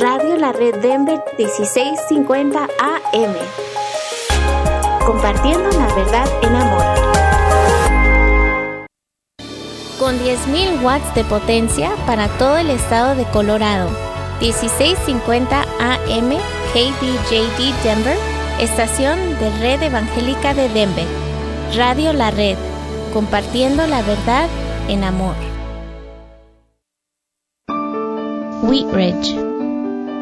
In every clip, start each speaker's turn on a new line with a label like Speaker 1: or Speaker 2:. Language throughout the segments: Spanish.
Speaker 1: Radio La Red Denver 1650 AM. Compartiendo la verdad en amor. Con 10.000 watts de potencia para todo el estado de Colorado. 1650 AM KBJD Denver, estación de Red Evangélica de Denver. Radio La Red, compartiendo la verdad en amor. Wheatridge,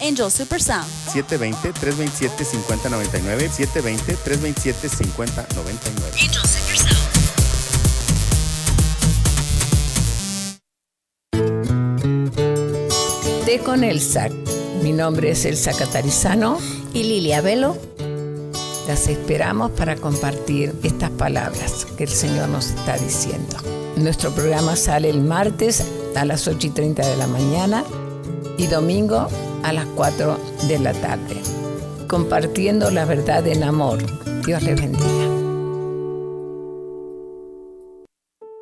Speaker 2: Angel Super Sound.
Speaker 3: 720-327-5099. 720-327-5099.
Speaker 2: Angel Super Sound.
Speaker 4: Té con Elsa. Mi nombre es Elsa Catarizano
Speaker 5: y Lilia Velo.
Speaker 4: Las esperamos para compartir estas palabras que el Señor nos está diciendo. Nuestro programa sale el martes a las 8 y 30 de la mañana y domingo a las 4 de la tarde. Compartiendo la verdad en amor. Dios les bendiga.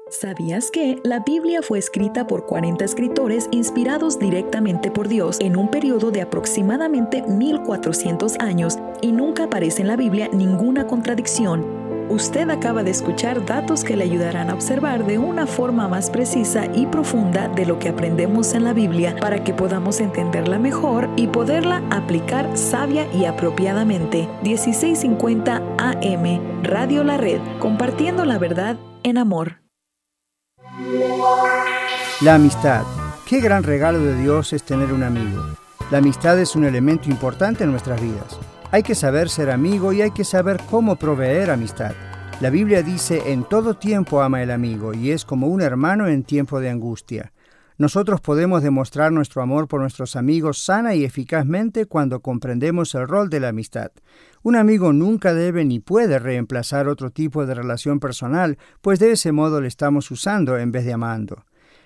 Speaker 6: ¿Sabías que la Biblia fue escrita por 40 escritores inspirados directamente por Dios en un periodo de aproximadamente 1400 años y nunca aparece en la Biblia ninguna contradicción? Usted acaba de escuchar datos que le ayudarán a observar de una forma más precisa y profunda de lo que aprendemos en la Biblia para que podamos entenderla mejor y poderla aplicar sabia y apropiadamente. 1650 AM, Radio La Red, compartiendo la verdad en amor.
Speaker 7: La amistad. Qué gran regalo de Dios es tener un amigo. La amistad es un elemento importante en nuestras vidas. Hay que saber ser amigo y hay que saber cómo proveer amistad. La Biblia dice, en todo tiempo ama el amigo y es como un hermano en tiempo de angustia. Nosotros podemos demostrar nuestro amor por nuestros amigos sana y eficazmente cuando comprendemos el rol de la amistad. Un amigo nunca debe ni puede reemplazar otro tipo de relación personal, pues de ese modo le estamos usando en vez de amando.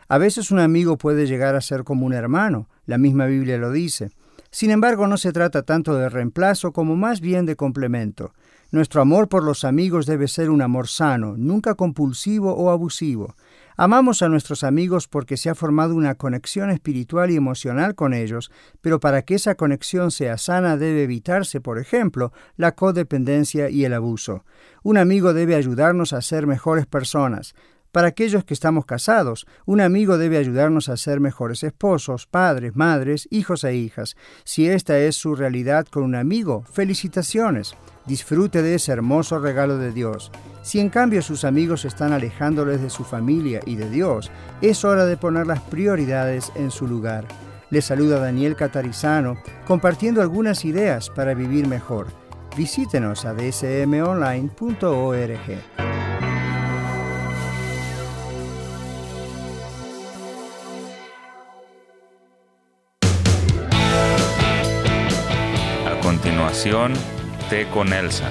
Speaker 7: A veces un amigo puede llegar a ser como un hermano, la misma Biblia lo dice. Sin embargo, no se trata tanto de reemplazo como más bien de complemento. Nuestro amor por los amigos debe ser un amor sano, nunca compulsivo o abusivo. Amamos a nuestros amigos porque se ha formado una conexión espiritual y emocional con ellos, pero para que esa conexión sea sana debe evitarse, por ejemplo, la codependencia y el abuso. Un amigo debe ayudarnos a ser mejores personas. Para aquellos que estamos casados, un amigo debe ayudarnos a ser mejores esposos, padres, madres, hijos e hijas. Si esta es su realidad con un amigo, felicitaciones. Disfrute de ese hermoso regalo de Dios. Si en cambio sus amigos están alejándoles de su familia y de Dios, es hora de poner las prioridades en su lugar. Les saluda Daniel Catarizano, compartiendo algunas ideas para vivir mejor. Visítenos a dsmonline.org.
Speaker 8: Té con Elsa.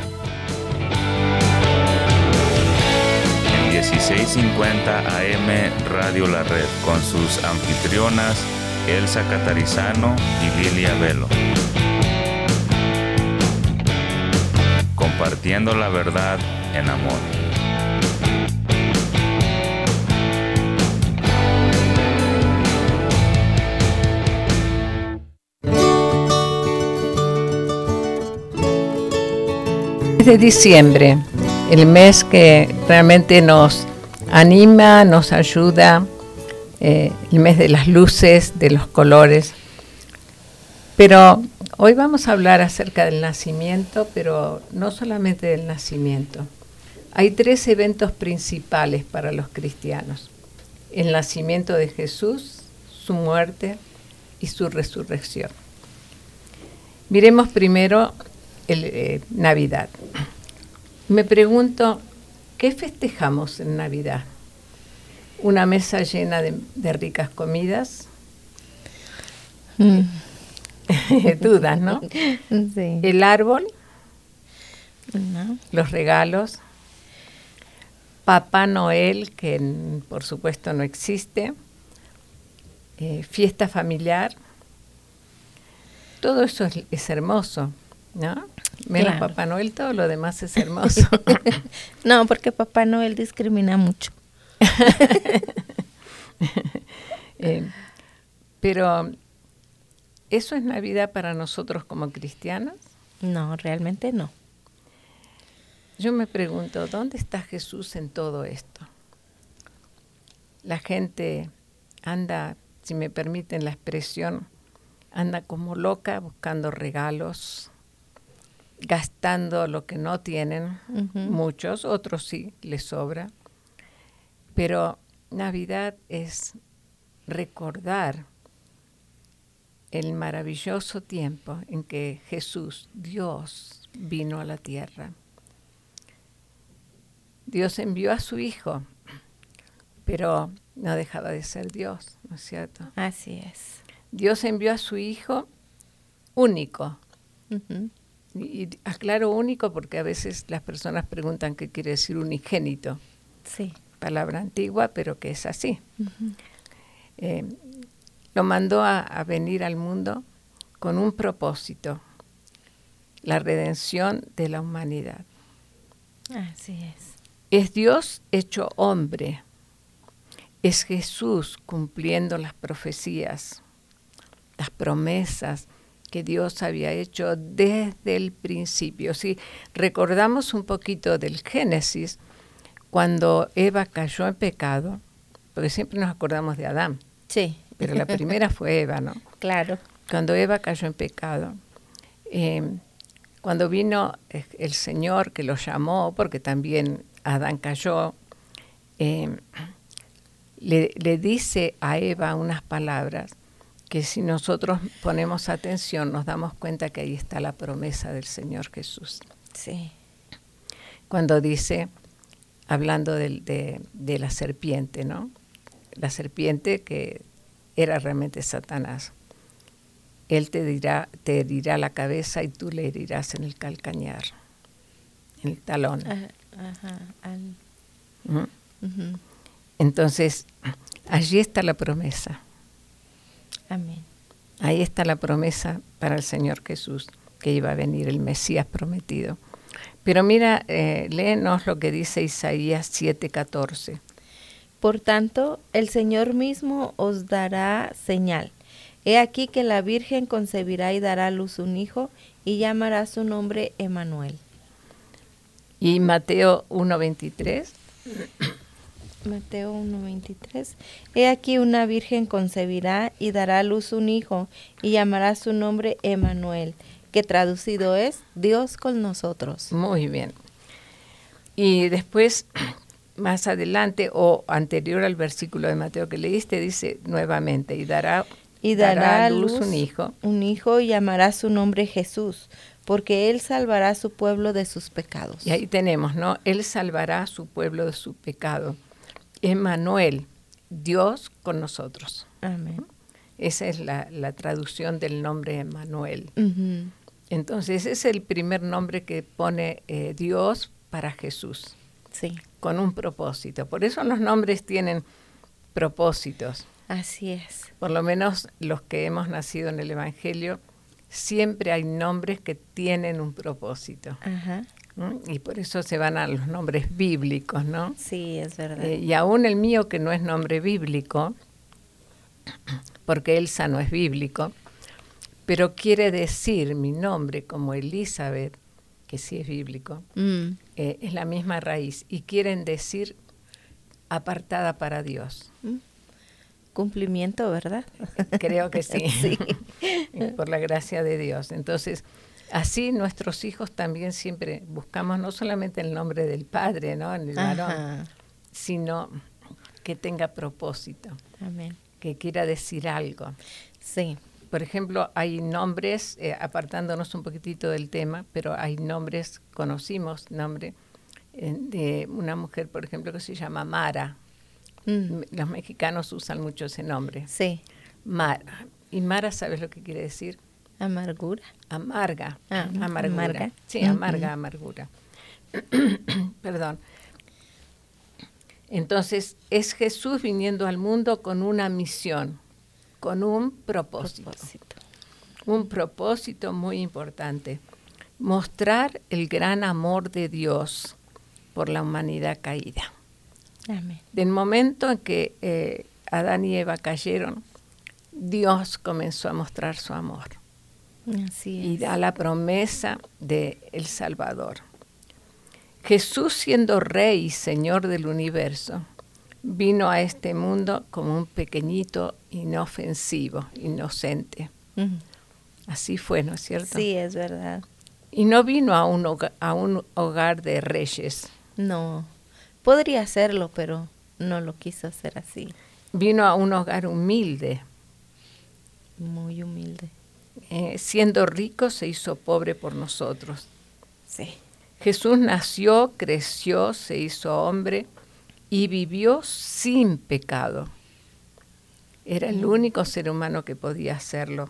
Speaker 8: En 1650 AM Radio La Red con sus anfitrionas Elsa Catarizano y Lilia Velo. Compartiendo la verdad en amor.
Speaker 4: De diciembre, el mes que realmente nos anima, nos ayuda, eh, el mes de las luces, de los colores. Pero hoy vamos a hablar acerca del nacimiento, pero no solamente del nacimiento. Hay tres eventos principales para los cristianos. El nacimiento de Jesús, su muerte y su resurrección. Miremos primero el, eh, Navidad. Me pregunto, ¿qué festejamos en Navidad? ¿Una mesa llena de, de ricas comidas?
Speaker 5: Mm.
Speaker 4: Dudas, ¿no?
Speaker 5: Sí.
Speaker 4: ¿El árbol? los regalos, Papá Noel, que por supuesto no existe, eh, fiesta familiar, todo eso es, hermoso, ¿no? Menos Papá Noel, todo lo demás es hermoso.
Speaker 1: no, porque Papá Noel discrimina mucho.
Speaker 4: Eh, pero, ¿eso es Navidad para nosotros como cristianos?
Speaker 1: No, realmente no.
Speaker 4: Yo me pregunto, ¿dónde está Jesús en todo esto? La gente anda, si me permiten la expresión, anda como loca buscando regalos, gastando lo que no tienen, muchos, otros sí, les sobra. Pero Navidad es recordar el maravilloso tiempo en que Jesús, Dios, vino a la tierra. Dios envió a su Hijo, pero no dejaba de ser Dios, ¿no es cierto?
Speaker 1: Así es.
Speaker 4: Dios envió a su Hijo único. Y, aclaro único porque a veces las personas preguntan qué quiere decir unigénito.
Speaker 1: Sí.
Speaker 4: Palabra antigua, pero que es así. Eh, lo mandó a, venir al mundo con un propósito, la redención de la humanidad.
Speaker 1: Así es.
Speaker 4: Es Dios hecho hombre, es Jesús cumpliendo las profecías, las promesas que Dios había hecho desde el principio. Si recordamos un poquito del Génesis, cuando Eva cayó en pecado, porque siempre nos acordamos de Adán.
Speaker 1: Sí.
Speaker 4: Pero la primera fue Eva, ¿no?
Speaker 1: Claro.
Speaker 4: Cuando Eva cayó en pecado, em, cuando vino el Señor que lo llamó, porque también Adán cayó, em, le, le dice a Eva unas palabras que si nosotros ponemos atención nos damos cuenta que ahí está la promesa del Señor Jesús.
Speaker 1: Sí.
Speaker 4: Cuando dice, hablando de, de, la serpiente, ¿no? La serpiente que era realmente Satanás. Él te dirá, te herirá la cabeza y tú le herirás en el calcañar, en el talón. Ajá, Entonces, allí está la promesa.
Speaker 1: Amén.
Speaker 4: Ahí está la promesa para el Señor Jesús, que iba a venir el Mesías prometido. Pero mira, eh, léenos lo que dice Isaías 7:14.
Speaker 1: Por tanto, el Señor mismo os dará señal. He aquí que la Virgen concebirá y dará a luz un hijo y llamará su nombre Emanuel.
Speaker 4: Y Mateo 1:23.
Speaker 1: Mateo 1:23. He aquí una virgen concebirá y dará a luz un hijo y llamará su nombre Emanuel, que traducido es Dios con nosotros.
Speaker 4: Muy bien. Y después, más adelante o anterior al versículo de Mateo que leíste, dice nuevamente, y dará,
Speaker 1: y dará, a luz, un hijo. Un hijo y llamará su nombre Jesús, porque él salvará a su pueblo de sus pecados.
Speaker 4: Y ahí tenemos, ¿no? Él salvará a su pueblo de su pecado. Emanuel, Dios con nosotros.
Speaker 1: Amén.
Speaker 4: Esa es la, traducción del nombre Emanuel. Entonces, ese es el primer nombre que pone eh, Dios para Jesús.
Speaker 1: Sí.
Speaker 4: Con un propósito. Por eso los nombres tienen propósitos.
Speaker 1: Así es.
Speaker 4: Por lo menos los que hemos nacido en el Evangelio, siempre hay nombres que tienen un propósito.
Speaker 1: Ajá.
Speaker 4: Y por eso se van a los nombres bíblicos, ¿no?
Speaker 1: Sí, es verdad.
Speaker 4: Eh, y aún el mío, que no es nombre bíblico, porque Elsa no es bíblico, pero quiere decir mi nombre como Elizabeth, que sí es bíblico, mm. eh, es la misma raíz, y quieren decir apartada para Dios. Mm.
Speaker 1: Cumplimiento, ¿verdad?
Speaker 4: Creo que sí, sí. por la gracia de Dios. Entonces, Así nuestros hijos también siempre buscamos no solamente el nombre del padre, ¿no? En el varón, sino que tenga propósito.
Speaker 1: Amén.
Speaker 4: Que quiera decir algo.
Speaker 1: Sí.
Speaker 4: Por ejemplo, hay nombres, eh, apartándonos un poquitito del tema, pero hay nombres, conocimos nombre eh, de una mujer, por ejemplo, que se llama Mara. Mm. Los mexicanos usan mucho ese nombre.
Speaker 1: Sí.
Speaker 4: Mara. ¿Y Mara sabes lo que quiere decir?
Speaker 1: Amargura.
Speaker 4: Amarga.
Speaker 1: Ah,
Speaker 4: amargura.
Speaker 1: amarga.
Speaker 4: Sí, amarga, amargura. Perdón. Entonces, es Jesús viniendo al mundo con una misión, con un propósito. Un propósito muy importante. Mostrar el gran amor de Dios por la humanidad caída.
Speaker 1: Amén.
Speaker 4: Del momento en que eh, Adán y Eva cayeron, Dios comenzó a mostrar su amor
Speaker 1: Así
Speaker 4: y da la promesa de el Salvador. Jesús siendo rey y señor del universo, vino a este mundo como un pequeñito inofensivo, inocente. Así fue, ¿no es cierto?
Speaker 1: Sí, es verdad.
Speaker 4: Y no vino a un, hoga- a un hogar de reyes,
Speaker 1: No. Podría hacerlo, pero no lo quiso hacer así.
Speaker 4: vino a un hogar humilde.
Speaker 1: Muy humilde.
Speaker 4: Eh, siendo rico se hizo pobre por nosotros.
Speaker 1: Sí.
Speaker 4: Jesús nació, creció, se hizo hombre y vivió sin pecado. Era el único ser humano que podía hacerlo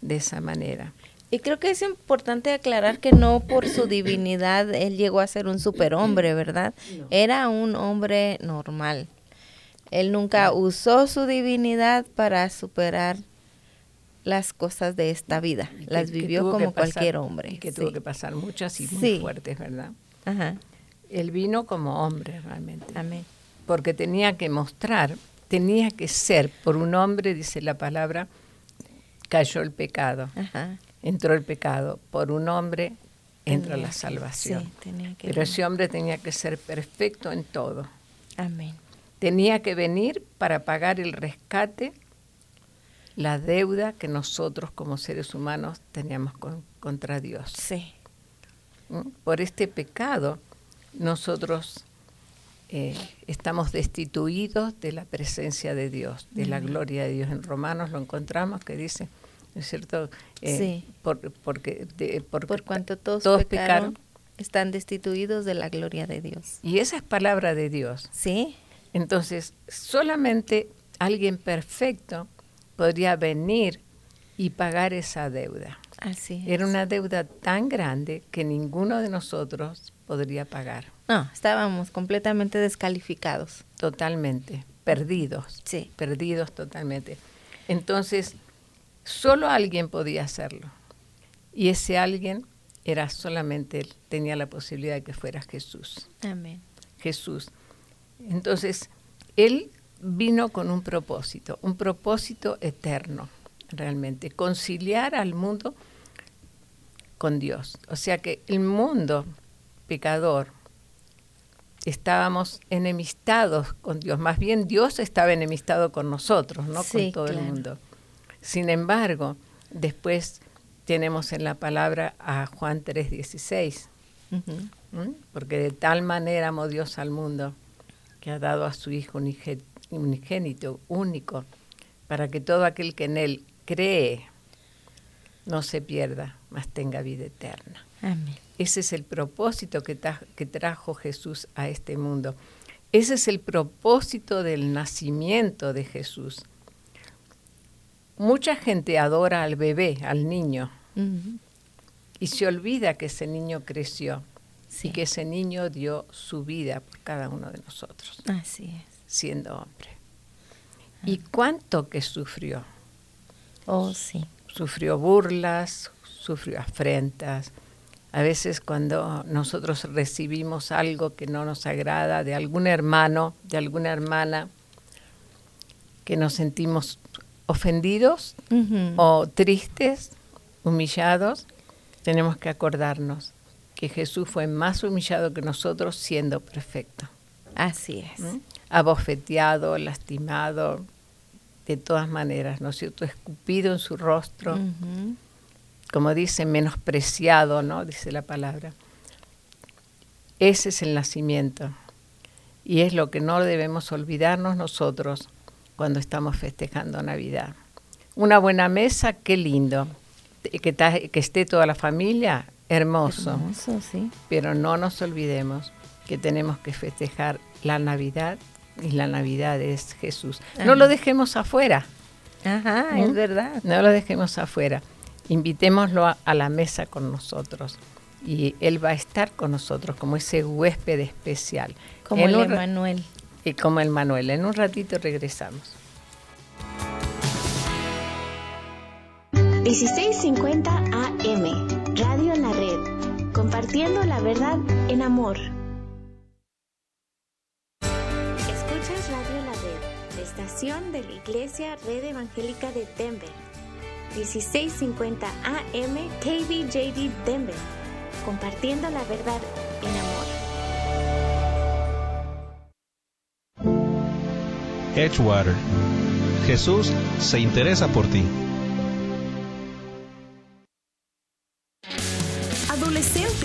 Speaker 4: de esa manera.
Speaker 1: Y creo que es importante aclarar que no por su divinidad él llegó a ser un superhombre, ¿verdad? Era un hombre normal. Él nunca usó su divinidad para superar las cosas de esta vida.
Speaker 4: Y
Speaker 1: Las
Speaker 4: que
Speaker 1: vivió
Speaker 4: que
Speaker 1: como
Speaker 4: pasar-
Speaker 1: cualquier hombre.
Speaker 4: Y que
Speaker 1: sí.
Speaker 4: tuvo que pasar muchas y muy fuertes, ¿verdad?
Speaker 1: Ajá.
Speaker 4: Él vino como hombre realmente.
Speaker 1: Amén.
Speaker 4: Porque tenía que mostrar, tenía que ser, por un hombre, dice la palabra, cayó el pecado.
Speaker 1: Ajá.
Speaker 4: entró el pecado, por un hombre entra
Speaker 1: Tenía
Speaker 4: la
Speaker 1: que-
Speaker 4: salvación.
Speaker 1: sí, tenía que
Speaker 4: Pero ese hombre tenía que ser perfecto en todo.
Speaker 1: Amén.
Speaker 4: Tenía que venir para pagar el rescate, la deuda que nosotros como seres humanos teníamos con- contra Dios.
Speaker 1: Sí.
Speaker 4: ¿Mm? Por este pecado nosotros eh, estamos destituidos de la presencia de Dios, de la gloria de Dios. En Romanos lo encontramos que dice, ¿no es cierto? Eh,
Speaker 1: Sí.
Speaker 4: por- porque, de- porque
Speaker 1: Por cuanto todos,
Speaker 4: todos
Speaker 1: pecaron,
Speaker 4: pecaron.
Speaker 1: están destituidos de la gloria de Dios.
Speaker 4: Y esa es palabra de Dios.
Speaker 1: Sí.
Speaker 4: Entonces, solamente alguien perfecto podría venir y pagar esa deuda.
Speaker 1: Así es.
Speaker 4: Era una deuda tan grande que ninguno de nosotros podría pagar.
Speaker 1: No, estábamos completamente descalificados.
Speaker 4: Totalmente, perdidos.
Speaker 1: Sí.
Speaker 4: Perdidos totalmente. Entonces, solo alguien podía hacerlo. Y ese alguien era solamente él, tenía la posibilidad de que fuera Jesús.
Speaker 1: Amén.
Speaker 4: Jesús. Entonces, Él vino con un propósito, un propósito eterno, realmente, conciliar al mundo con Dios. O sea que el mundo pecador, estábamos enemistados con Dios, más bien Dios estaba enemistado con nosotros, no
Speaker 1: Sí,
Speaker 4: con todo
Speaker 1: claro.
Speaker 4: el mundo. Sin embargo, después tenemos en la palabra a Juan 3:16,
Speaker 1: Ujú.
Speaker 4: ¿Mm? Porque de tal manera amó Dios al mundo que ha dado a su Hijo unigénito, único, para que todo aquel que en Él cree no se pierda, mas tenga vida eterna.
Speaker 1: Amén.
Speaker 4: Ese es el propósito que, trajo Jesús a este mundo. Ese es el propósito del nacimiento de Jesús. Mucha gente adora al bebé, al niño, y se olvida que ese niño creció
Speaker 1: Sí.
Speaker 4: y que ese niño dio su vida por cada uno de nosotros,
Speaker 1: Así es.
Speaker 4: Siendo hombre. ¿Y cuánto que sufrió?
Speaker 1: Oh, sí.
Speaker 4: Sufrió burlas, sufrió afrentas. A veces cuando nosotros recibimos algo que no nos agrada de algún hermano, de alguna hermana, que nos sentimos ofendidos o tristes, humillados, tenemos que acordarnos que Jesús fue más humillado que nosotros siendo perfecto.
Speaker 1: Así es.
Speaker 4: ¿m? Abofeteado, lastimado, de todas maneras, ¿no es cierto? Escupido en su rostro, como dice, menospreciado, ¿no? Dice la palabra. Ese es el nacimiento. Y es lo que no debemos olvidarnos nosotros cuando estamos festejando Navidad. Una buena mesa, qué lindo. Que, ta- que esté toda la familia, hermoso.
Speaker 1: Hermoso, sí.
Speaker 4: Pero no nos olvidemos que tenemos que festejar la Navidad y la Navidad es Jesús. No lo dejemos afuera,
Speaker 1: Ajá,
Speaker 4: ¿Mm?
Speaker 1: es verdad.
Speaker 4: no lo dejemos afuera. invitémoslo a, la mesa con nosotros y Él va a estar con nosotros como ese huésped especial.
Speaker 1: Como el Emanuel.
Speaker 4: Y como el Manuel. En un ratito regresamos.
Speaker 1: 1650 AM, Radio en la Red, compartiendo la verdad en amor. De la Iglesia Red Evangélica de Denver. 1650 AM KBJD Denver, compartiendo la verdad
Speaker 5: en amor. Edgewater. Jesús se interesa por ti.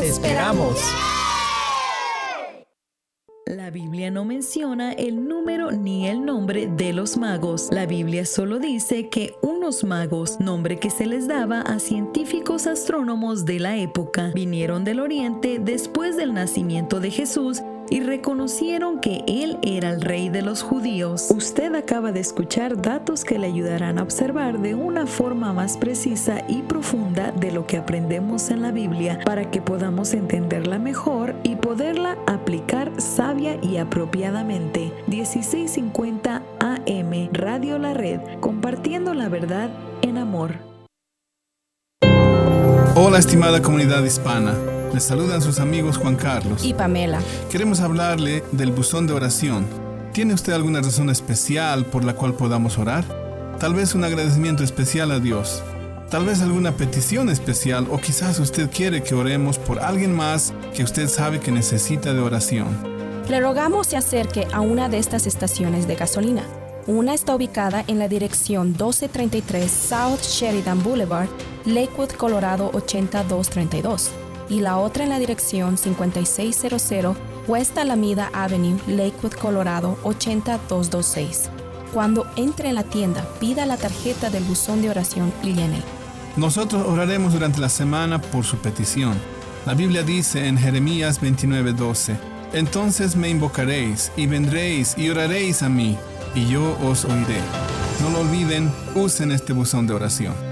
Speaker 9: te esperamos.
Speaker 6: La Biblia no menciona el número ni el nombre de los magos. La Biblia solo dice que unos magos, nombre que se les daba a científicos astrónomos de la época, vinieron del oriente después del nacimiento de Jesús y reconocieron que Él era el rey de los judíos. Usted acaba de escuchar datos que le ayudarán a observar de una forma más precisa y profunda de lo que aprendemos en la Biblia para que podamos entenderla mejor y poderla aplicar sabia y apropiadamente. 1650 AM Radio La Red, compartiendo la verdad en amor.
Speaker 10: Hola estimada comunidad hispana. Les saludan sus amigos Juan Carlos
Speaker 11: y Pamela.
Speaker 10: Queremos hablarle del buzón de oración. ¿Tiene usted alguna razón especial por la cual podamos orar? Tal vez un agradecimiento especial a Dios. Tal vez alguna petición especial o quizás usted quiere que oremos por alguien más que usted sabe que necesita de oración.
Speaker 11: Le rogamos se acerque a una de estas estaciones de gasolina. Una está ubicada en la dirección 1233 South Sheridan Boulevard, Lakewood, Colorado 8232 y la otra en la dirección 5600 West Alameda Avenue, Lakewood, Colorado 80226. Cuando entre en la tienda, pida la tarjeta del buzón de oración y llene.
Speaker 10: Nosotros oraremos durante la semana por su petición. La Biblia dice en Jeremías 29:12, Entonces me invocaréis y vendréis y oraréis a mí, y yo os oiré. No lo olviden, usen este buzón de oración.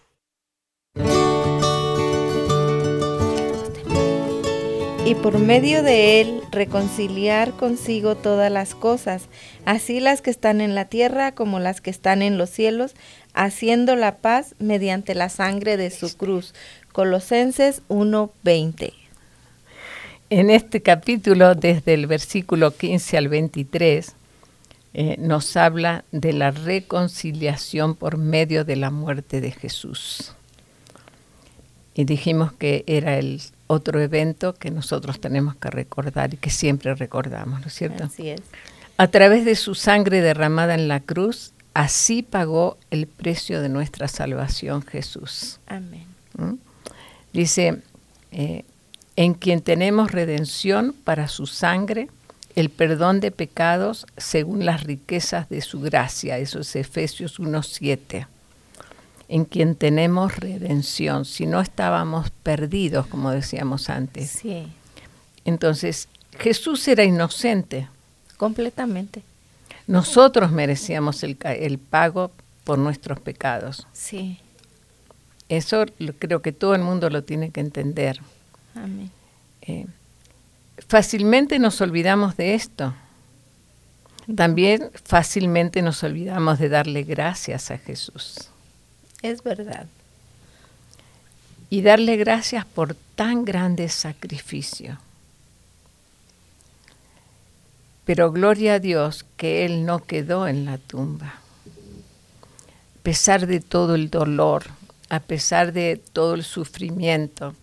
Speaker 1: Y por medio de él reconciliar consigo todas las cosas, así las que están en la tierra como las que están en los cielos, haciendo la paz mediante la sangre de su cruz. Colosenses 1:20.
Speaker 4: En este capítulo, desde el versículo 15 al 23, eh, nos habla de la reconciliación por medio de la muerte de Jesús. y dijimos que era el otro evento que nosotros tenemos que recordar y que siempre recordamos, ¿no es cierto?
Speaker 1: Así es.
Speaker 4: A través de su sangre derramada en la cruz, así pagó el precio de nuestra salvación Jesús.
Speaker 1: Amén.
Speaker 4: ¿Mm? Dice, eh, en quien tenemos redención para su sangre, el perdón de pecados según las riquezas de su gracia. Eso es Efesios 1.7 en quien tenemos redención, si no estábamos perdidos, como decíamos antes.
Speaker 1: Sí.
Speaker 4: Entonces, Jesús era inocente.
Speaker 1: Completamente.
Speaker 4: Nosotros merecíamos el, el pago por nuestros pecados.
Speaker 1: Sí.
Speaker 4: Eso creo que todo el mundo lo tiene que entender.
Speaker 1: Amén.
Speaker 4: Eh, fácilmente nos olvidamos de esto. También fácilmente nos olvidamos de darle gracias a Jesús.
Speaker 1: Es verdad.
Speaker 4: Y darle gracias por tan grande sacrificio. Pero gloria a Dios que Él no quedó en la tumba. A pesar de todo el dolor, a pesar de todo el sufrimiento,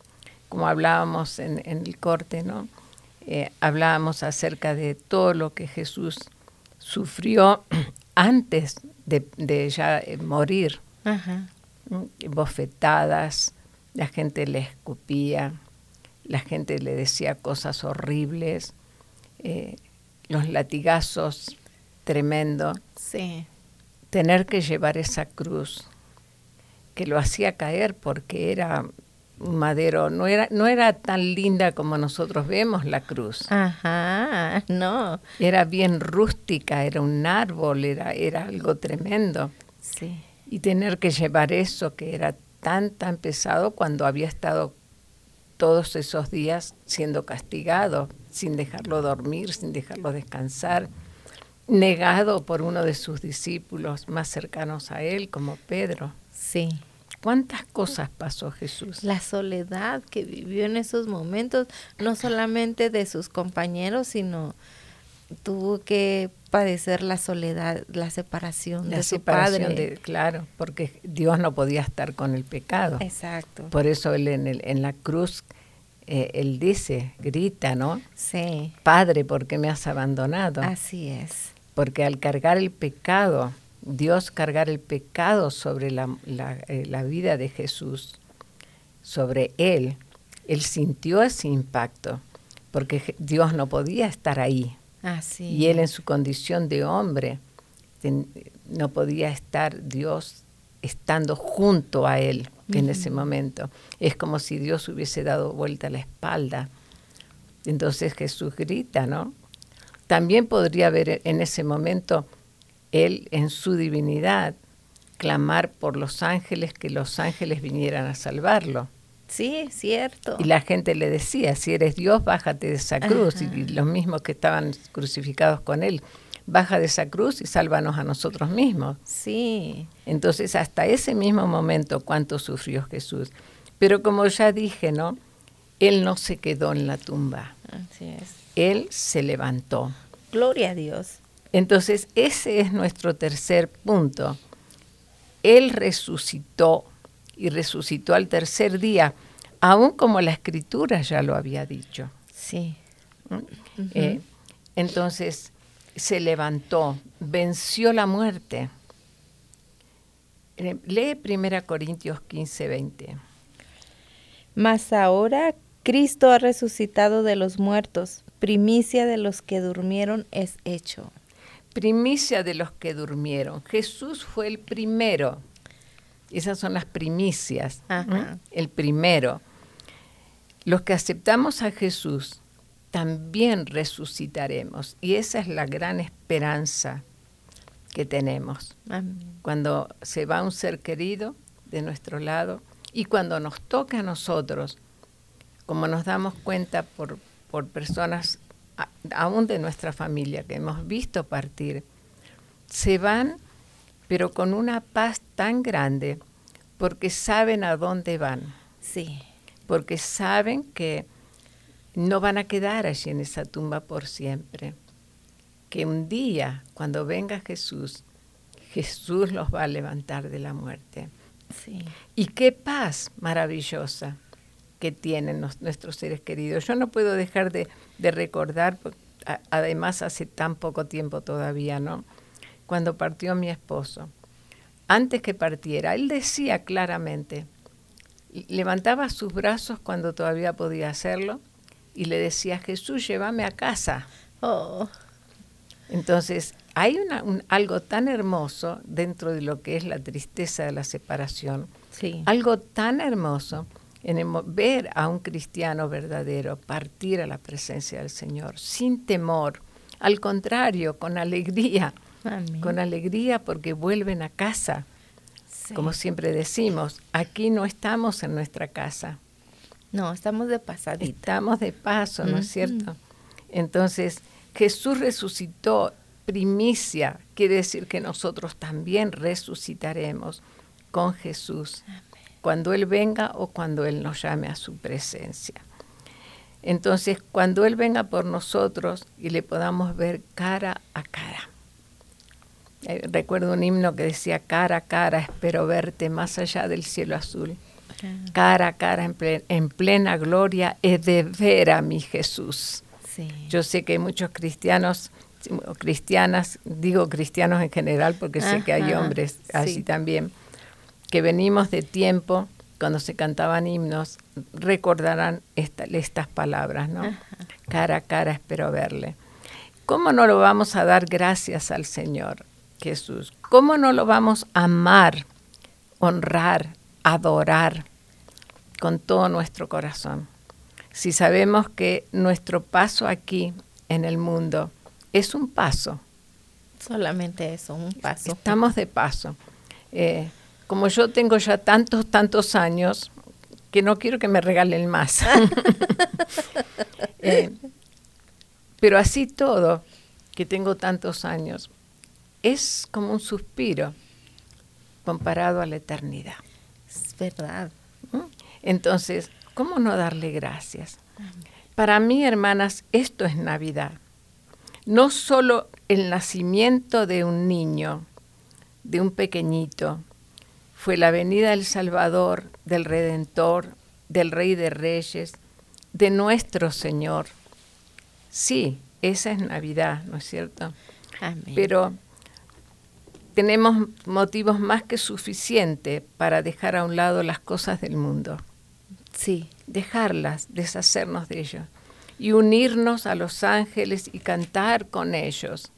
Speaker 4: como hablábamos en, el corte, ¿no? Eh, hablábamos acerca de todo lo que Jesús sufrió antes de, de ya eh, morir. Bofetadas, la gente le escupía, la gente le decía cosas horribles, eh, los latigazos tremendo.
Speaker 1: Sí.
Speaker 4: Tener que llevar esa cruz que lo hacía caer porque era un madero, no era, no era tan linda como nosotros vemos la cruz.
Speaker 1: Ajá, no.
Speaker 4: Era bien rústica, era un árbol, era, era algo tremendo.
Speaker 1: Sí
Speaker 4: y tener que llevar eso que era tan, tan pesado cuando había estado todos esos días siendo castigado, sin dejarlo dormir, sin dejarlo descansar, negado por uno de sus discípulos más cercanos a él, como Pedro.
Speaker 1: Sí.
Speaker 4: ¿Cuántas cosas pasó Jesús?
Speaker 1: La soledad que vivió en esos momentos, no solamente de sus compañeros, sino tuvo que padecer la soledad, la separación de su padre.
Speaker 4: claro, porque Dios no podía estar con el pecado.
Speaker 1: Exacto.
Speaker 4: Por eso él en, el, en la cruz, eh, él dice, grita, ¿no?
Speaker 1: Sí.
Speaker 4: Padre, ¿por qué me has abandonado?
Speaker 1: Así es.
Speaker 4: Porque al cargar el pecado, Dios cargar el pecado sobre la, la, eh, la vida de Jesús, sobre él, él sintió ese impacto, porque Dios no podía estar ahí y él en su condición de hombre no podía estar Dios estando junto a él en ese momento. Es como si Dios hubiese dado vuelta la espalda. Entonces Jesús grita, ¿no? También podría haber en ese momento él en su divinidad clamar por los ángeles que los ángeles vinieran a salvarlo.
Speaker 1: Sí, cierto.
Speaker 4: Y la gente le decía, si eres Dios, bájate de esa cruz. Y, los mismos que estaban crucificados con él, baja de esa cruz y sálvanos a nosotros mismos.
Speaker 1: Sí.
Speaker 4: Entonces, hasta ese mismo momento, cuánto sufrió Jesús. Pero como ya dije, ¿no? Él no se quedó en la tumba.
Speaker 1: Así es.
Speaker 4: Él se levantó.
Speaker 1: Gloria a Dios.
Speaker 4: Entonces, ese es nuestro tercer punto. Él resucitó y resucitó al tercer día, aún como la escritura ya lo había dicho.
Speaker 1: Sí.
Speaker 4: ¿Mm? Eh, entonces se levantó, venció la muerte. Eh, lee 1 Corintios 15, 20.
Speaker 1: Mas ahora Cristo ha resucitado de los muertos, primicia de los que durmieron es hecho.
Speaker 4: Primicia de los que durmieron. Jesús fue el primero esas son las primicias. El primero. Los que aceptamos a Jesús también resucitaremos. Y esa es la gran esperanza que tenemos. Cuando se va un ser querido de nuestro lado y cuando nos toca a nosotros, como nos damos cuenta por, por personas aún de nuestra familia que hemos visto partir, se van pero con una paz tan grande porque saben a dónde van.
Speaker 1: Sí.
Speaker 4: Porque saben que no van a quedar allí en esa tumba por siempre. Que un día, cuando venga Jesús, Jesús los va a levantar de la muerte. Y qué paz maravillosa que tienen nuestros seres queridos. Yo no puedo dejar de, recordar, además hace tan poco tiempo todavía, ¿no? Cuando partió mi esposo. Antes que partiera, él decía claramente, levantaba sus brazos cuando todavía podía hacerlo y le decía, Jesús, llévame a casa. Oh. Entonces, hay una, algo tan hermoso dentro de lo que es la tristeza de la separación, sí. algo tan hermoso en ver a un cristiano verdadero partir a la presencia del Señor sin temor, al contrario, con alegría, con alegría porque vuelven a casa. Como siempre decimos, aquí no estamos en nuestra casa.
Speaker 1: No, estamos de pasadita.
Speaker 4: Estamos de paso, ¿no es cierto? Entonces, Jesús resucitó primicia, quiere decir que nosotros también resucitaremos con Jesús cuando Él venga o cuando Él nos llame a su presencia. Entonces, cuando Él venga por nosotros y le podamos ver cara a cara. Eh, recuerdo un himno que decía, cara a cara, espero verte más allá del cielo azul. Cara a cara, en, plena, gloria, he de ver a mi Jesús. Yo sé que hay muchos cristianos cristianas, digo cristianos en general porque sé que hay hombres así también, que venimos de tiempo, cuando se cantaban himnos, recordarán estas palabras, ¿no? Cara a cara espero verle. ¿Cómo no lo vamos a dar gracias al Señor Jesús? ¿Cómo no lo vamos a amar, honrar, adorar con todo nuestro corazón? Si sabemos que nuestro paso aquí en el mundo es un paso.
Speaker 1: Solamente eso, un paso.
Speaker 4: Estamos de paso. Eh, como yo tengo ya tantos, tantos años, que no quiero que me regalen más. Eh, pero así todo, que tengo tantos años, es como un suspiro comparado a la eternidad.
Speaker 1: Es verdad.
Speaker 4: ¿Mm? Entonces, ¿cómo no darle gracias? Para mí, hermanas, esto es Navidad. No solo el nacimiento de un niño, de un pequeñito, fue la venida del Salvador, del Redentor, del Rey de Reyes, de nuestro Señor. Sí, esa es Navidad, ¿no es cierto? Pero tenemos motivos más que suficientes para dejar a un lado las cosas del mundo.
Speaker 1: Sí.
Speaker 4: Dejarlas, deshacernos de ellos y unirnos a los ángeles y cantar con ellos,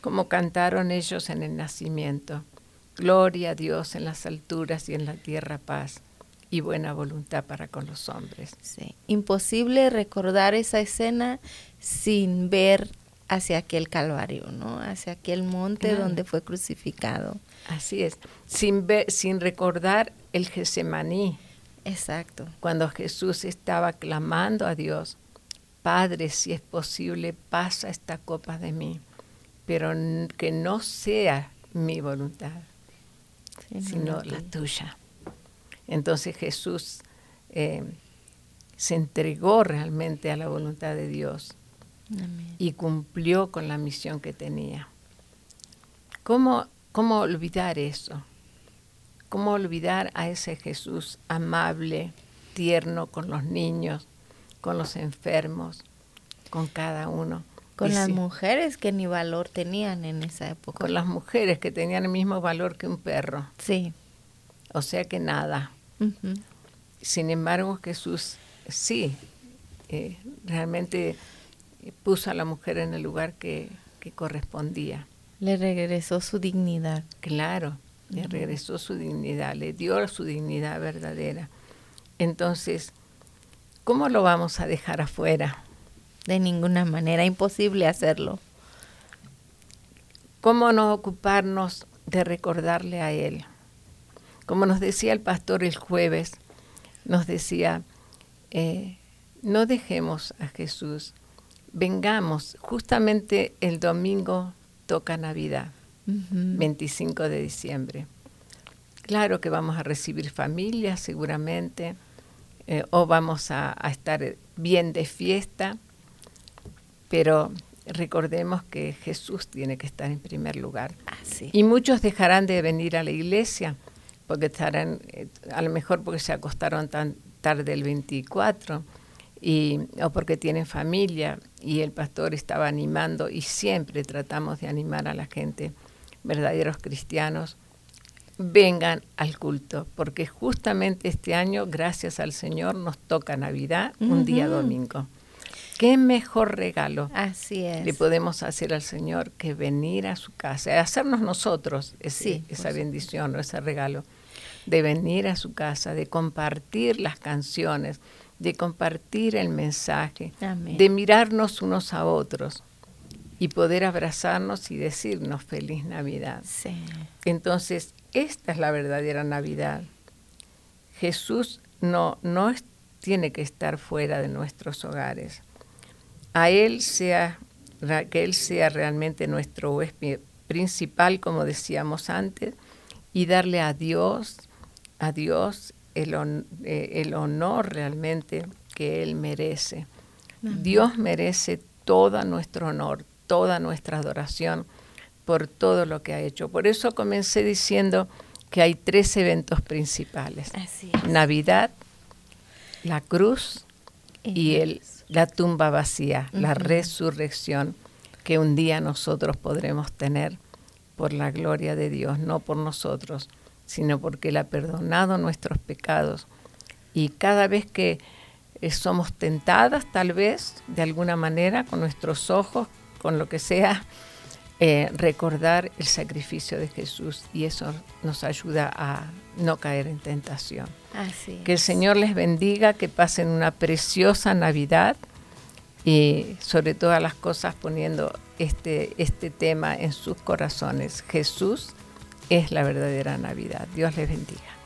Speaker 4: como cantaron ellos en el nacimiento. Gloria a Dios en las alturas y en la tierra paz y buena voluntad para con los hombres.
Speaker 1: Sí. Imposible recordar esa escena sin ver hacia aquel Calvario, ¿no? Hacia aquel monte donde fue crucificado.
Speaker 4: Así es, sin ver, sin recordar el Getsemaní.
Speaker 1: Exacto.
Speaker 4: Cuando Jesús estaba clamando a Dios, Padre, si es posible, pasa esta copa de mí, pero que no sea mi voluntad, sino la tuya. Entonces Jesús eh, se entregó realmente a la voluntad de Dios y cumplió con la misión que tenía. ¿Cómo, ¿Cómo olvidar eso? ¿Cómo olvidar a ese Jesús amable, tierno con los niños, con los enfermos, con cada uno?
Speaker 1: Con las mujeres que ni valor tenían en esa época.
Speaker 4: Con las mujeres que tenían el mismo valor que un perro.
Speaker 1: Sí.
Speaker 4: O sea que nada. Sin embargo, Jesús sí, eh, realmente puso a la mujer en el lugar que, correspondía.
Speaker 1: Le regresó su dignidad.
Speaker 4: Claro, le regresó su dignidad, le dio su dignidad verdadera. Entonces, ¿cómo lo vamos a dejar afuera?
Speaker 1: De ninguna manera, imposible hacerlo.
Speaker 4: ¿Cómo no ocuparnos de recordarle a Él? Como nos decía el pastor el jueves, nos decía, eh, no dejemos a Jesús, vengamos, justamente el domingo toca Navidad, 25 de diciembre. Claro que vamos a recibir familia seguramente, eh, o vamos a, estar bien de fiesta, pero recordemos que Jesús tiene que estar en primer lugar.
Speaker 1: Ah,
Speaker 4: y muchos dejarán de venir a la iglesia, porque estarán, eh, a lo mejor porque se acostaron tan tarde el 24, y, o porque tienen familia, y el pastor estaba animando, y siempre tratamos de animar a la gente, verdaderos cristianos, vengan al culto, porque justamente este año, gracias al Señor, nos toca Navidad, un día domingo. ¿Qué mejor regalo
Speaker 1: Así es.
Speaker 4: le podemos hacer al Señor que venir a su casa, hacernos nosotros ese, esa bendición o ese regalo, de venir a su casa, de compartir las canciones, de compartir el mensaje, de mirarnos unos a otros y poder abrazarnos y decirnos feliz Navidad. Entonces, esta es la verdadera Navidad. Jesús no, no tiene que estar fuera de nuestros hogares. A Él sea, que Él sea realmente nuestro huésped principal, como decíamos antes, y darle a Dios, a Dios el, eh, el honor realmente que Él merece. Dios merece todo nuestro honor, toda nuestra adoración por todo lo que ha hecho. Por eso comencé diciendo que hay tres eventos principales. Navidad, la cruz y el, la tumba vacía, la resurrección que un día nosotros podremos tener por la gloria de Dios, no por nosotros, sino porque Él ha perdonado nuestros pecados. Y cada vez que eh, somos tentadas, tal vez, de alguna manera, con nuestros ojos, con lo que sea, eh, recordar el sacrificio de Jesús y eso nos ayuda a no caer en tentación. que el Señor les bendiga, que pasen una preciosa Navidad y sobre todas las cosas poniendo este, este tema en sus corazones. Jesús es la verdadera Navidad. Dios les bendiga.